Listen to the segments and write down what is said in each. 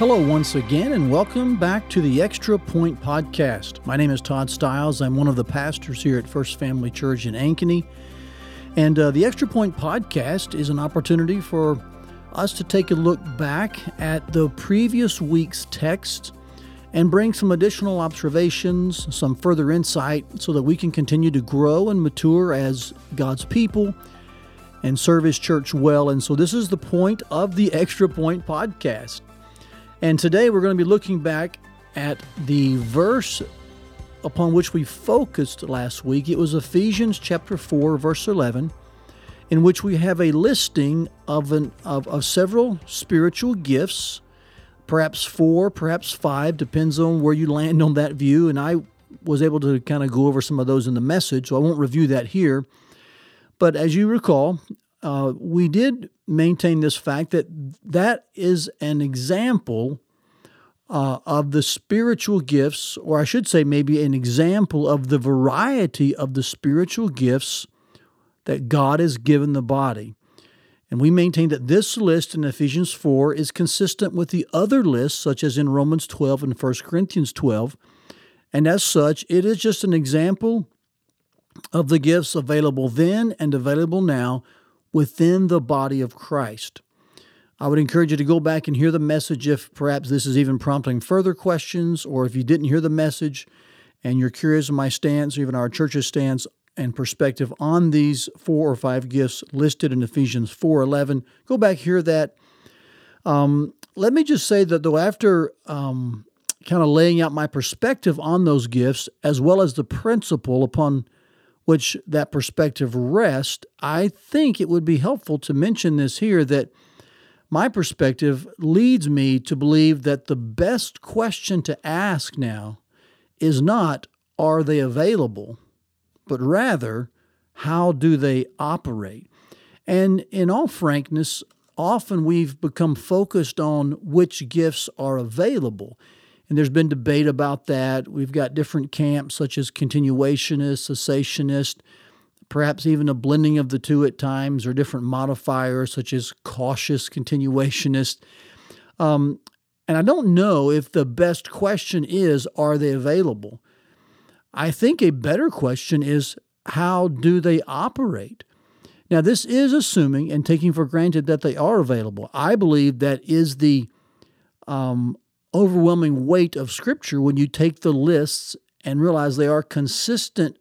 Hello, once again, and welcome back to the Extra Point Podcast. My name is Todd Stiles. I'm one of the pastors here at First Family Church in Ankeny. And uh, the Extra Point Podcast is an opportunity for us to take a look back at the previous week's text and bring some additional observations, some further insight, so that we can continue to grow and mature as God's people and serve His church well. And so, this is the point of the Extra Point Podcast. And today we're going to be looking back at the verse upon which we focused last week. It was Ephesians chapter 4, verse 11, in which we have a listing of, an, of, of several spiritual gifts, perhaps four, perhaps five, depends on where you land on that view. And I was able to kind of go over some of those in the message, so I won't review that here. But as you recall, uh, we did maintain this fact that that is an example uh, of the spiritual gifts, or I should say, maybe an example of the variety of the spiritual gifts that God has given the body. And we maintain that this list in Ephesians 4 is consistent with the other lists, such as in Romans 12 and 1 Corinthians 12. And as such, it is just an example of the gifts available then and available now within the body of Christ. I would encourage you to go back and hear the message if perhaps this is even prompting further questions, or if you didn't hear the message and you're curious of my stance, or even our church's stance and perspective on these four or five gifts listed in Ephesians 4:11. Go back hear that. Um, let me just say that though, after um, kind of laying out my perspective on those gifts, as well as the principle upon which that perspective rests, I think it would be helpful to mention this here that my perspective leads me to believe that the best question to ask now is not, are they available, but rather, how do they operate? And in all frankness, often we've become focused on which gifts are available. And there's been debate about that. We've got different camps, such as continuationist, cessationist, perhaps even a blending of the two at times, or different modifiers, such as cautious continuationist. Um, and I don't know if the best question is, are they available? I think a better question is, how do they operate? Now, this is assuming and taking for granted that they are available. I believe that is the um, overwhelming weight of Scripture when you take the lists and realize they are consistent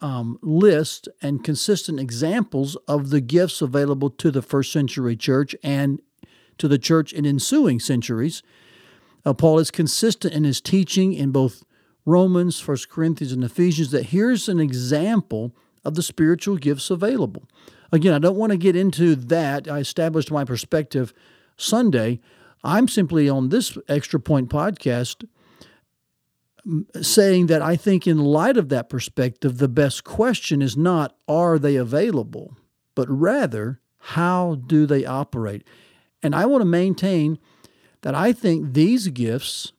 um, lists and consistent examples of the gifts available to the first century church and to the church in ensuing centuries. Uh, Paul is consistent in his teaching in both Romans, First Corinthians, and Ephesians that here's an example of the spiritual gifts available. Again, I don't want to get into that. I established my perspective Sunday, I'm simply on this Extra Point podcast saying that I think, in light of that perspective, the best question is not are they available, but rather how do they operate? And I want to maintain that I think these gifts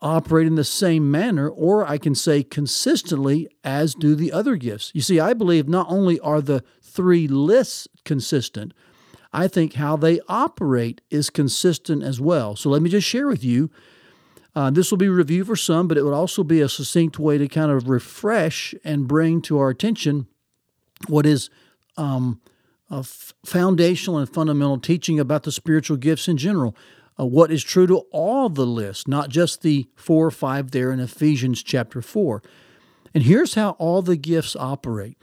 operate in the same manner, or I can say consistently, as do the other gifts. You see, I believe not only are the three lists consistent, I think how they operate is consistent as well. So let me just share with you. Uh, this will be review for some, but it would also be a succinct way to kind of refresh and bring to our attention what is um, foundational and fundamental teaching about the spiritual gifts in general. Uh, what is true to all the lists, not just the four or five there in Ephesians chapter 4. And here's how all the gifts operate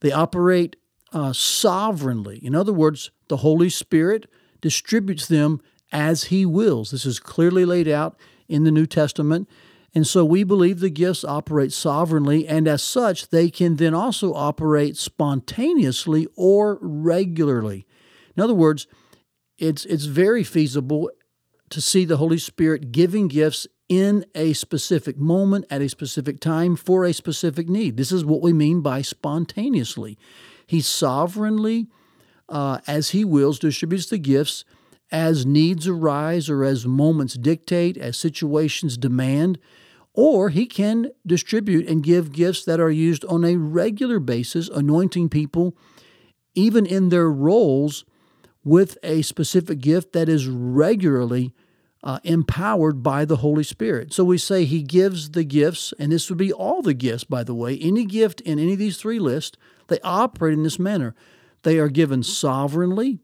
they operate uh, sovereignly. In other words, the Holy Spirit distributes them as He wills. This is clearly laid out in the New Testament. And so we believe the gifts operate sovereignly, and as such, they can then also operate spontaneously or regularly. In other words, it's, it's very feasible to see the Holy Spirit giving gifts in a specific moment, at a specific time, for a specific need. This is what we mean by spontaneously. He sovereignly, uh, as He wills, distributes the gifts as needs arise or as moments dictate, as situations demand, or He can distribute and give gifts that are used on a regular basis, anointing people even in their roles with a specific gift that is regularly uh, empowered by the Holy Spirit. So we say He gives the gifts, and this would be all the gifts, by the way. Any gift in any of these three lists, they operate in this manner. They are given sovereignly,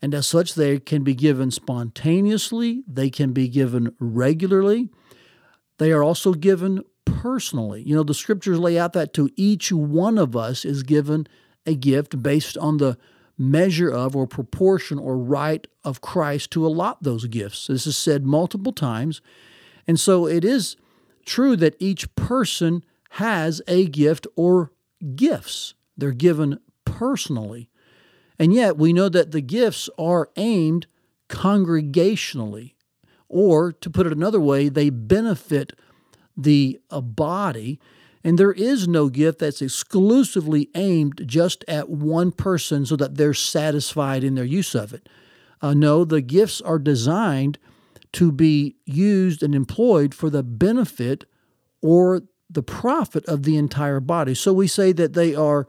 and as such, they can be given spontaneously, they can be given regularly, they are also given personally. You know, the scriptures lay out that to each one of us is given a gift based on the measure of or proportion or right of Christ to allot those gifts. This is said multiple times. And so it is true that each person has a gift or gifts. They're given personally. And yet we know that the gifts are aimed congregationally, or to put it another way, they benefit the uh, body and there is no gift that's exclusively aimed just at one person so that they're satisfied in their use of it. Uh, no, the gifts are designed to be used and employed for the benefit or the profit of the entire body. So we say that they are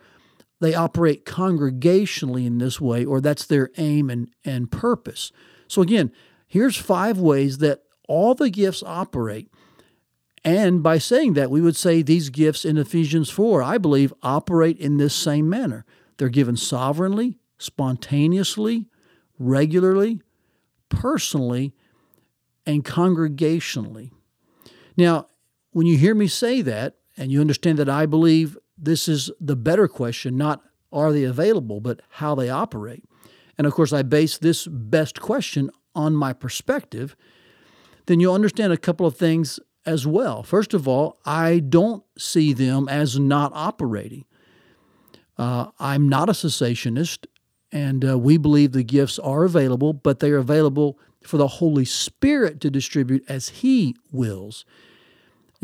they operate congregationally in this way, or that's their aim and, and purpose. So again, here's five ways that all the gifts operate and by saying that, we would say these gifts in Ephesians 4, I believe, operate in this same manner. They're given sovereignly, spontaneously, regularly, personally, and congregationally. Now, when you hear me say that, and you understand that I believe this is the better question, not are they available, but how they operate. And of course, I base this best question on my perspective, then you'll understand a couple of things as well. First of all, I don't see them as not operating. Uh, I'm not a cessationist, and uh, we believe the gifts are available, but they are available for the Holy Spirit to distribute as He wills.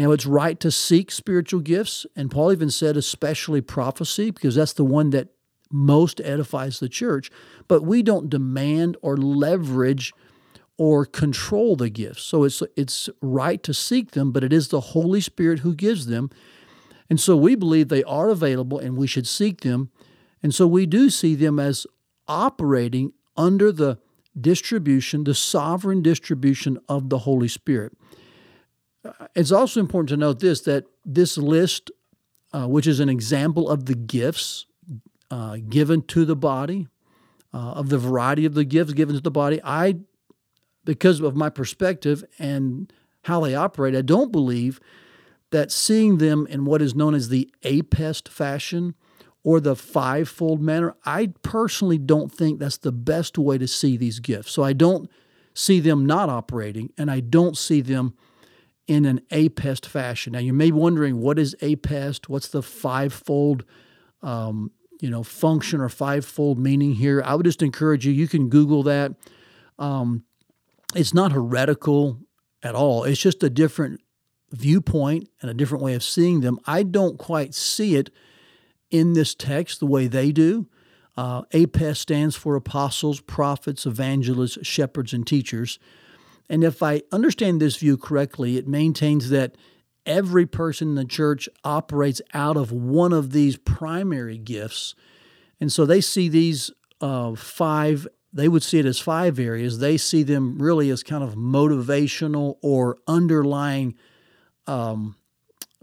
Now, it's right to seek spiritual gifts, and Paul even said, especially prophecy, because that's the one that most edifies the church. But we don't demand or leverage or control the gifts. So it's it's right to seek them, but it is the Holy Spirit who gives them. And so we believe they are available and we should seek them. And so we do see them as operating under the distribution, the sovereign distribution of the Holy Spirit. It's also important to note this that this list, uh, which is an example of the gifts uh, given to the body, uh, of the variety of the gifts given to the body, I because of my perspective and how they operate, I don't believe that seeing them in what is known as the apest fashion or the fivefold manner, I personally don't think that's the best way to see these gifts. So I don't see them not operating, and I don't see them in an apest fashion. Now you may be wondering what is apest? What's the fivefold, um, you know, function or fivefold meaning here? I would just encourage you. You can Google that. Um, it's not heretical at all. It's just a different viewpoint and a different way of seeing them. I don't quite see it in this text the way they do. Uh, APES stands for apostles, prophets, evangelists, shepherds, and teachers. And if I understand this view correctly, it maintains that every person in the church operates out of one of these primary gifts. And so they see these uh, five they would see it as five areas. They see them really as kind of motivational or underlying. Um,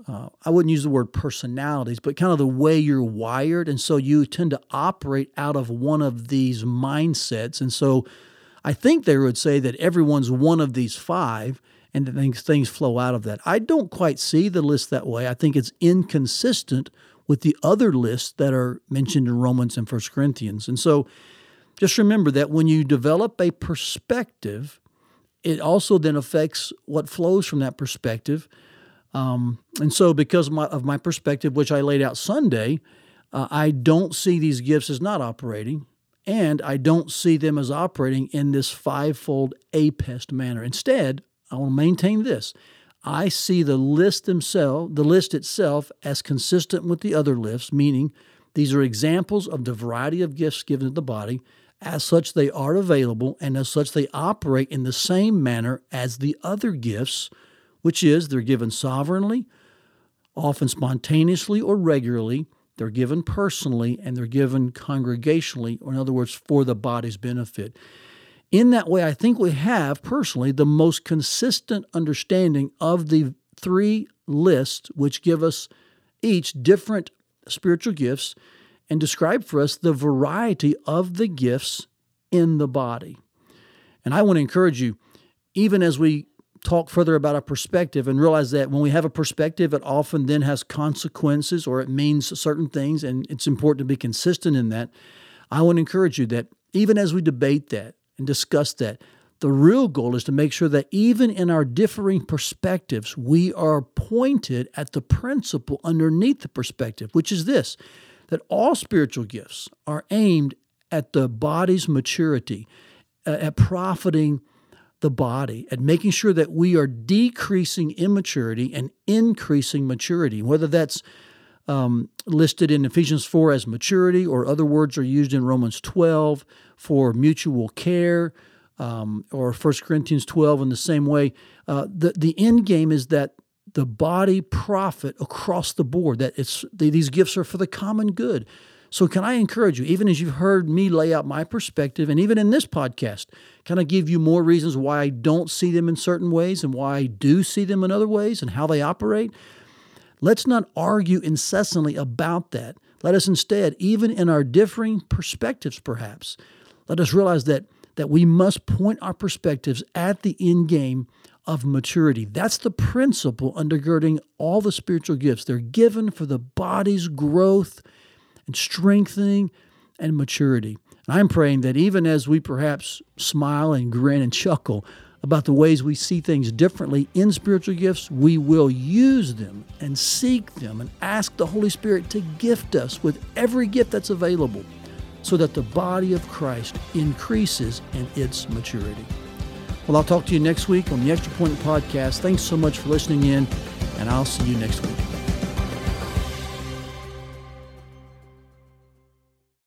uh, I wouldn't use the word personalities, but kind of the way you're wired. And so you tend to operate out of one of these mindsets. And so I think they would say that everyone's one of these five and that things, things flow out of that. I don't quite see the list that way. I think it's inconsistent with the other lists that are mentioned in Romans and First Corinthians. And so just remember that when you develop a perspective, it also then affects what flows from that perspective. Um, and so, because of my, of my, perspective, which I laid out Sunday, uh, I don't see these gifts as not operating, and I don't see them as operating in this fivefold apest manner. Instead, I will maintain this. I see the list themselves, the list itself, as consistent with the other lists, meaning these are examples of the variety of gifts given to the body, as such, they are available, and as such, they operate in the same manner as the other gifts, which is they're given sovereignly, often spontaneously or regularly. They're given personally and they're given congregationally, or in other words, for the body's benefit. In that way, I think we have personally the most consistent understanding of the three lists, which give us each different spiritual gifts and describe for us the variety of the gifts in the body. And I want to encourage you, even as we talk further about a perspective and realize that when we have a perspective, it often then has consequences or it means certain things, and it's important to be consistent in that. I want to encourage you that even as we debate that and discuss that, the real goal is to make sure that even in our differing perspectives, we are pointed at the principle underneath the perspective, which is this that all spiritual gifts are aimed at the body's maturity, uh, at profiting the body, and making sure that we are decreasing immaturity and increasing maturity, whether that's um, listed in Ephesians 4 as maturity, or other words are used in Romans 12 for mutual care, um, or 1 Corinthians 12 in the same way. Uh, the, the end game is that the body profit across the board, that it's these gifts are for the common good. So, can I encourage you, even as you've heard me lay out my perspective, and even in this podcast, can I give you more reasons why I don't see them in certain ways and why I do see them in other ways and how they operate? Let's not argue incessantly about that. Let us instead, even in our differing perspectives, perhaps, let us realize that, that we must point our perspectives at the end game of maturity. That's the principle undergirding all the spiritual gifts. They're given for the body's growth and strengthening and maturity. And I'm praying that even as we perhaps smile and grin and chuckle about the ways we see things differently in spiritual gifts, we will use them and seek them and ask the Holy Spirit to gift us with every gift that's available so that the body of Christ increases in its maturity. Well, I'll talk to you next week on the Extra Point Podcast. Thanks so much for listening in, and I'll see you next week.